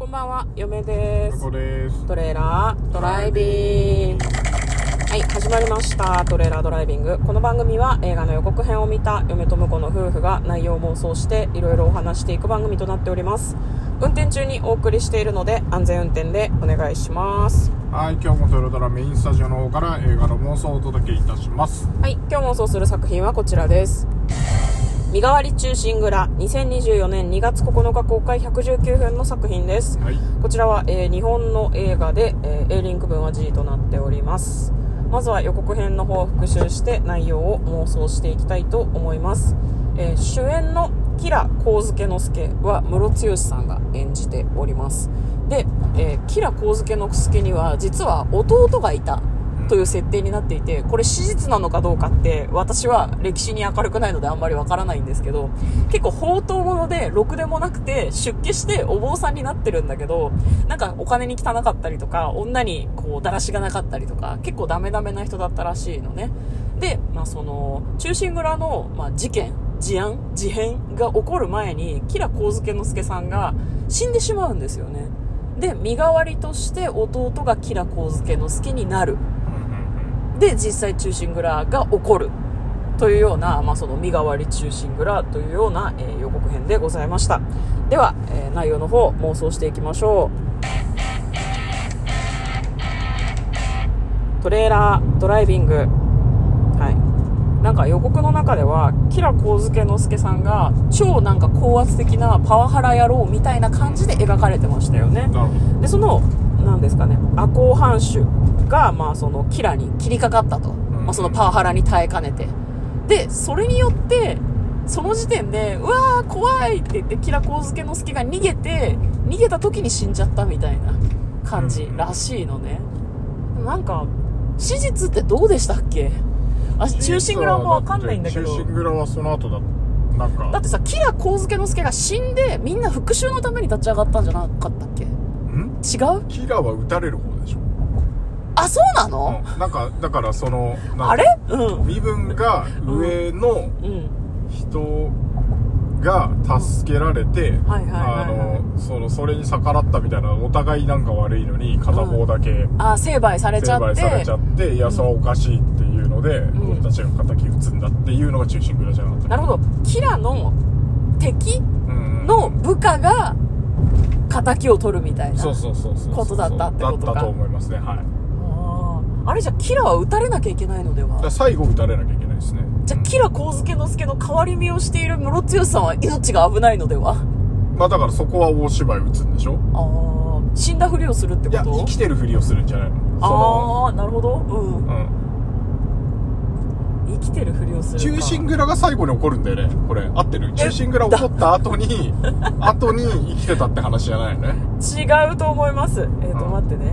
こんばんは、嫁ですです。トレーラードライビング。はい、始まりました。トレーラードライビング。この番組は映画の予告編を見た嫁と婿の夫婦が内容を妄想していろいろお話していく番組となっております。運転中にお送りしているので安全運転でお願いします。はい、今日もトヨタラメインスタジオの方から映画の妄想をお届けいたします。はい、今日妄想する作品はこちらです。身代わり中心蔵2024年2月9日公開119分の作品です。はい。こちらは、えー日本の映画で、えー A リンク分は G となっておりますまずは予告編の方を復習して内容を妄想していきたいと思います、えー主演の吉良上野之助はムロツヨシさんが演じておりますで、えー、吉良上野之助には実は弟がいたという設定になっていてこれ史実なのかどうかって私は歴史に明るくないのであんまりわからないんですけど結構宝刀者でろくでもなくて出家してお坊さんになってるんだけどなんかお金に汚かったりとか女にこうだらしがなかったりとか結構ダメダメな人だったらしいのね。で、まあ、その中心蔵の、まあ、事件事案事変が起こる前に吉良上野之助さんが死んでしまうんですよね。で身代わりとして弟が吉良上野之助になる。で実際中心蔵が起こるというような、まあ、その身代わり中心蔵というような、えー予告編でございました。では、えー内容の方妄想していきましょう。トレーラードライビング。はい。なんか予告の中では吉良上野之助さんが超なんか高圧的なパワハラ野郎みたいな感じで描かれてましたよね。でそのなんですかね。赤穂藩主が、まあ、そのキラに切りかかったと、ん。まあ、そのパワハラに耐えかねて。でそれによってその時点でうわー怖いって言ってキラ上野之助が逃げて逃げた時に死んじゃったみたいな感じらしいのね、なんか史実ってどうでしたっけ？あ中心蔵もわかんないんだけど。中心蔵はその後だ、なんか、だってさキラ上野之助が死んでみんな復讐のために立ち上がったんじゃなかったっけ？ん違う？キラーは撃たれる方でしょ。あそうなの、うん。なんか、だからその、あれ？うん。身分が上のうん。人が助けられて、その、それに逆らったみたいな、お互いなんか悪いのに、片方だけ、あ成敗されちゃって。成敗されちゃって、いや、それはおかしいっていうので、ん。俺たちが敵撃つんだっていうのが中心蔵じゃなかったなるほど。キラの敵うん。の部下が敵を取るみたいなそうそうそうそうことだったってことか。だったと思いますね。はい。あれじゃキラは撃たれなきゃいけないのでは？最後撃たれなきゃいけないですね。じゃあキラ上野之助の代わり身をしているムロツヨシさんは命が危ないのでは？まあだからそこは大芝居撃つんでしょ？ああ死んだふりをするっていやこと生きてるふりをするんじゃないの？そああなるほど。うん。の生きてるふりをすうんるか。中心蔵が最後に起こるんだよね。これ合ってる？中心蔵起こった後に後に生きてたって話じゃないよね違うと思います。えっ、とうん。待ってね。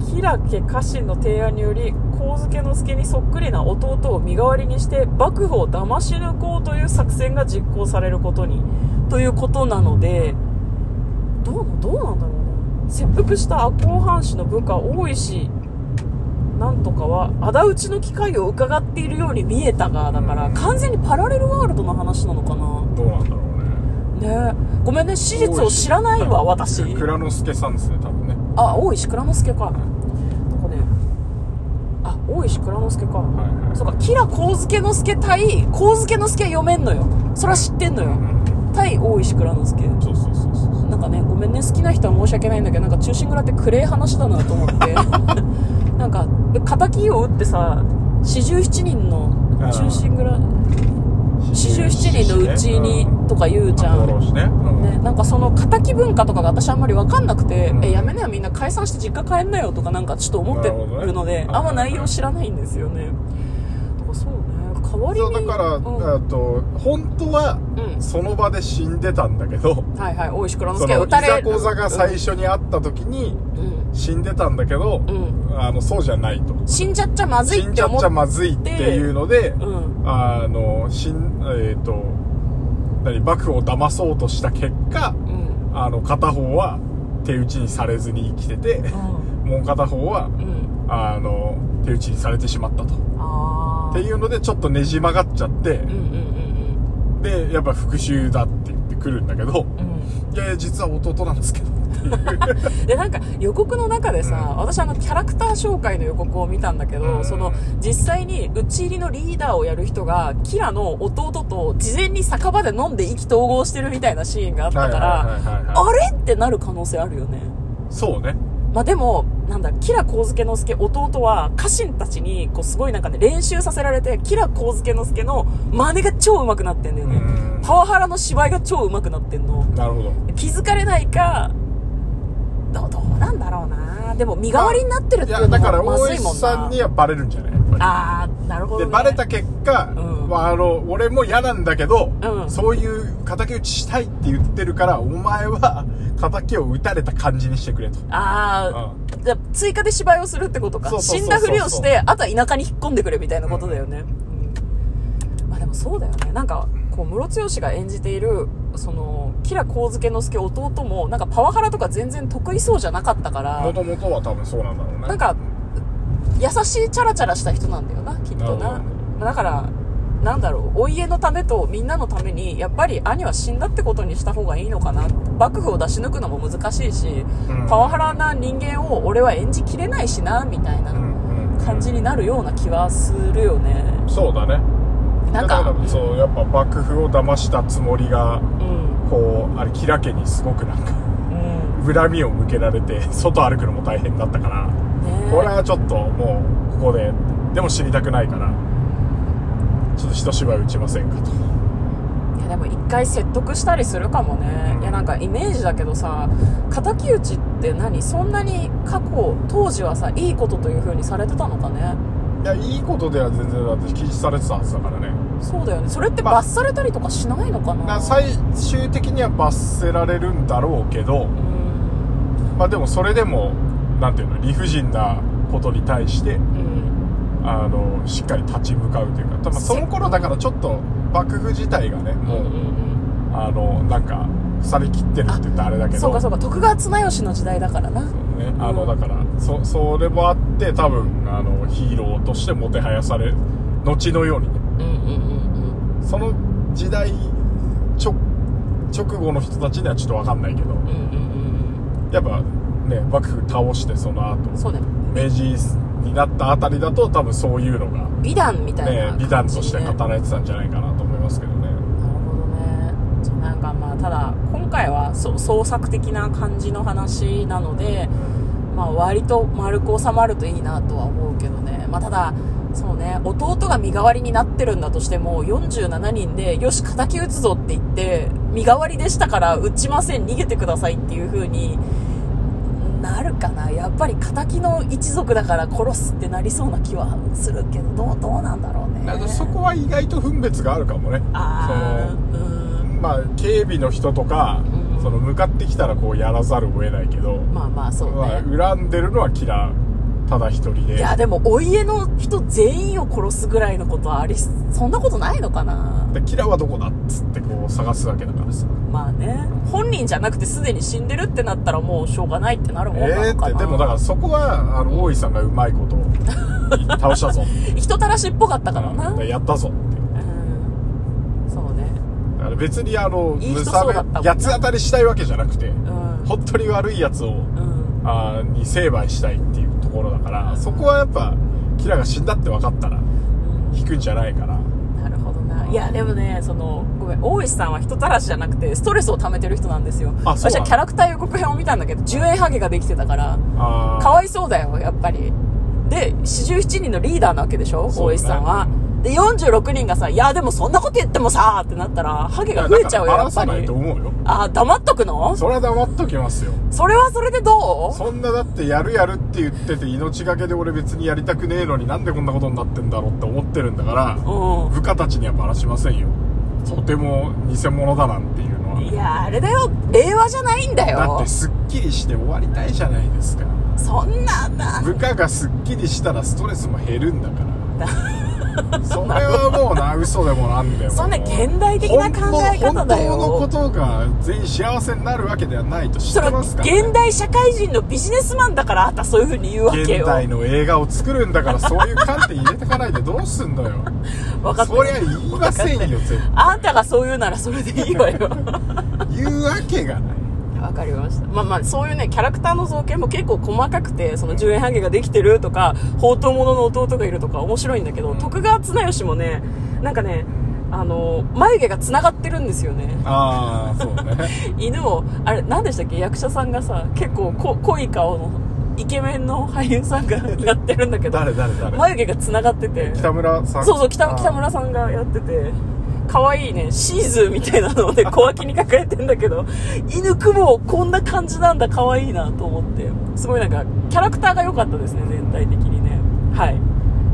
吉良家家臣の提案により上野之助にそっくりな弟を身代わりにして幕府を騙し抜こうという作戦が実行されることに。ということなのでどうどうなんだろうな切腹した赤穂藩士の部下大石なんとかは仇討ちの機会を伺っているように見えたがだからうん。完全にパラレルワールドの話なのかな。どうなんだろうね。ねえごめんね史実を知らないわ私。蔵之介さんですね多分ね。あ大石蔵之介か。なんかね。あ大石蔵之介か、はいはい。そうか吉良上野之助対上野之助は読めんのよ。それは知ってんのよ。うん。対大石蔵之介そうそうそうかねごめんね好きな人は申し訳ないんだけどなんか中心蔵って暗い話だなと思って。なんか敵を撃ってさ四十七人の中心蔵四十七人のうちにとか言うじゃん、ね。うん。ね、なんかその敵文化とかが私あんまり分かんなくて、うん。えやめなよみんな解散して実家帰んなよとかなんかちょっと思ってるので、ね。あんま内容知らないんですよね。そうね代わりにそうだから、うん。あと本当はうん。その場で死んでたんだけど、はいはい大石蔵之そのい介撃たれざこざが最初に会った時にうん、死んでたんだけど、うん。あのそうじゃないと。死んじゃっちゃまずい死んじって思っゃっちゃまずいっていうので、うん。あの死んえっ、と何幕府を騙そうとした結果うん。あの片方は手打ちにされずに生きてて、もう片方はうんうん。あの手打ちにされてしまったとっていうのでちょっとねじ曲がっちゃって、でやっぱ復讐だって言ってくるんだけどいやいや実は弟なんですけど。でなんか予告の中でさ、うん。私あのキャラクター紹介の予告を見たんだけど、うん。その実際に打ち入りのリーダーをやる人がキラの弟と事前に酒場で飲んで意気投合してるみたいなシーンがあったから、あれ？ってなる可能性あるよね。そうね。まあでも、なんだ、キラ光介之助弟は家臣たちに、こうすごいなんかね、練習させられて、キラ光介之助の真似が超上手くなってんだよね。うん。パワハラの芝居が超上手くなってんの。なるほど。気づかれないか、どうどうなんだろうな。でも身代わりになってるっていうのいやだからもまず大石いもんな。さんにはバレるんじゃない？ああなるほど、でね、バレた結果、うん。まあ、あの俺も嫌なんだけど、うん。そういう敵討ちしたいって言ってるからお前は敵を撃たれた感じにしてくれと。ああ、じゃあ追加で芝居をするってことか。死んだふりをしてあとは田舎に引っ込んでくれみたいなことだよね、うん。まあでもそうだよね。なんかこうムロツヨシが演じているそのキラ光介之助弟もなんかパワハラとか全然得意そうじゃなかったからもともとは多分そうなんだろうね。なんか優しいチャラチャラした人なんだよなきっとな。だからなんだろうお家のためとみんなのためにやっぱり兄は死んだってことにした方がいいのかな。幕府を出し抜くのも難しいし、うん。パワハラな人間を俺は演じきれないしなみたいな感じになるような気はするよね。そうだね。なんだかそうやっぱ幕府を騙したつもりがうん。こうあれキラ家にすごくなんかうん。恨みを向けられて外歩くのも大変だったからねこれはちょっともうここででも死にたくないからちょっと一芝居打ちませんかと。いやでも一回説得したりするかもね、うん。いやなんかイメージだけどさ敵討ちって何？そんなに過去当時はさいいことという風にされてたのかね。いやいいことでは全然だって禁止されてたはずだからね。そうだよね。それってまあ。罰されたりとかしないのかな、だから最終的には罰せられるんだろうけど。うん。まあでもそれでもなんていうの理不尽なことに対してうんあのしっかり立ち向かうというか多分その頃だからちょっと幕府自体がねもう、うんうんあのなんか腐りきってるって言ったらあれだけど。そうかそうか徳川綱吉の時代だからな。ね、あのうん。だからそそれもあって多分あのヒーローとしてもてはやされ後のようにね。うんうんうんその時代直直後の人たちにはちょっと分かんないけど。うんうんうんやっぱね幕府倒してその後うんそうね。明治になったあたりだと多分そういうのが美談みたいねな美談として語られてたんじゃないかなと思いますけどね。なるほどね。じゃあなんかまあただ今回は創作的な感じの話なので、まあ、割と丸く収まるといいなとは思うけどね、まあ、ただそうね弟が身代わりになってるんだとしても47人でよし敵討つぞって言って身代わりでしたから撃ちません逃げてくださいっていう風になるかな。やっぱり敵の一族だから殺すってなりそうな気はするけどどうどうなんだろうね。そこは意外と分別があるかもね。ああそのうん。まあ警備の人とか、うん。その向かってきたらこうやらざるを得ないけど、まあまあそうね、まあ、恨んでるのはキラただ一人で。いやでもお家の人全員を殺すぐらいのことはありそんなことないのかな？でキラはどこだっつってこう探すわけだからさ。まあね本人じゃなくてすでに死んでるってなったらもうしょうがないってなるもんなえーのかな、ってでもだからそこはあの大井さんがうまいことを 倒したぞ人たらしっぽかったからな。でやったぞっていう。うん。そうね。だから別にあのいい人そうだ八つ当たりしたいわけじゃなくてうん。本当に悪いやつをうん。あーに成敗したいっていうところだからうんそこはやっぱキラが死んだって分かったら引くんじゃないかななるほどな。いやでもねそのごめん大石さんは人たらしじゃなくてストレスを溜めてる人なんですよ。あそう私はキャラクター予告編を見たんだけど10円ハゲができてたからあー。かわいそうだよやっぱり。で47人のリーダーなわけでしょ、そうだね。大石さんはで46人がさ「いやでもそんなこと言ってもさ」ってなったらハゲが増えちゃうよいやっぱり。話さないと思うよ。あ黙っとくの？それは黙っときますよ。それはそれでどう？そんなだってやるやるって言ってて命がけで俺別にやりたくねえのになんでこんなことになってんだろうって思ってるんだからう部下たちにはバラしませんよ。とても偽物だなんていうのは。んいやあれだよ。令和じゃないんだだよってすっきりして終わりたいじゃないですか。そんなな部下がすっきりしたらストレスも減るんだから それはもうな嘘でもなんでも。そんな現代的な考え方だよ。本当のことが全員幸せになるわけではないと知ってますから、ね、現代社会人のビジネスマンだからあんたそういう風に言うわけ現よ代の映画を作るんだからそういう観点入れてかないでどうすんのよ。分かったそりゃ言いませんよ絶対。あんたがそう言うならそれでいいわよ。言うわけがないわかりました。まあまあ、そういうね、キャラクターの造形も結構細かくて、その10円ハゲができてるとか、宝刀者の弟がいるとか面白いんだけど、徳川綱吉もね、なんかね、あの、眉毛が繋がってるんですよね。ああそうね。犬を、あれ、何でしたっけ？役者さんがさ、結構こ濃い顔のイケメンの俳優さんが やってるんだけど、誰誰誰？眉毛が繋がってて、北村さん？そうそう北北村さんがやってて可愛いね。シーズーみたいなのをね 小脇に抱えてんだけど犬くもこんな感じなんだ。可愛いなと思って。すごいなんかキャラクターが良かったですね全体的にね。はい、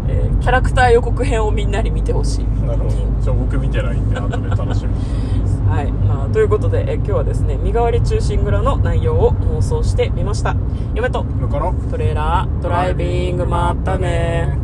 えーキャラクター予告編をみんなに見てほしい。なるほど。じゃあ僕見てないんで後で楽しみはい、まあ、ということで、えー今日はですね身代わり中心蔵の内容を妄想してみました。嫁とトレーラードライビングまったね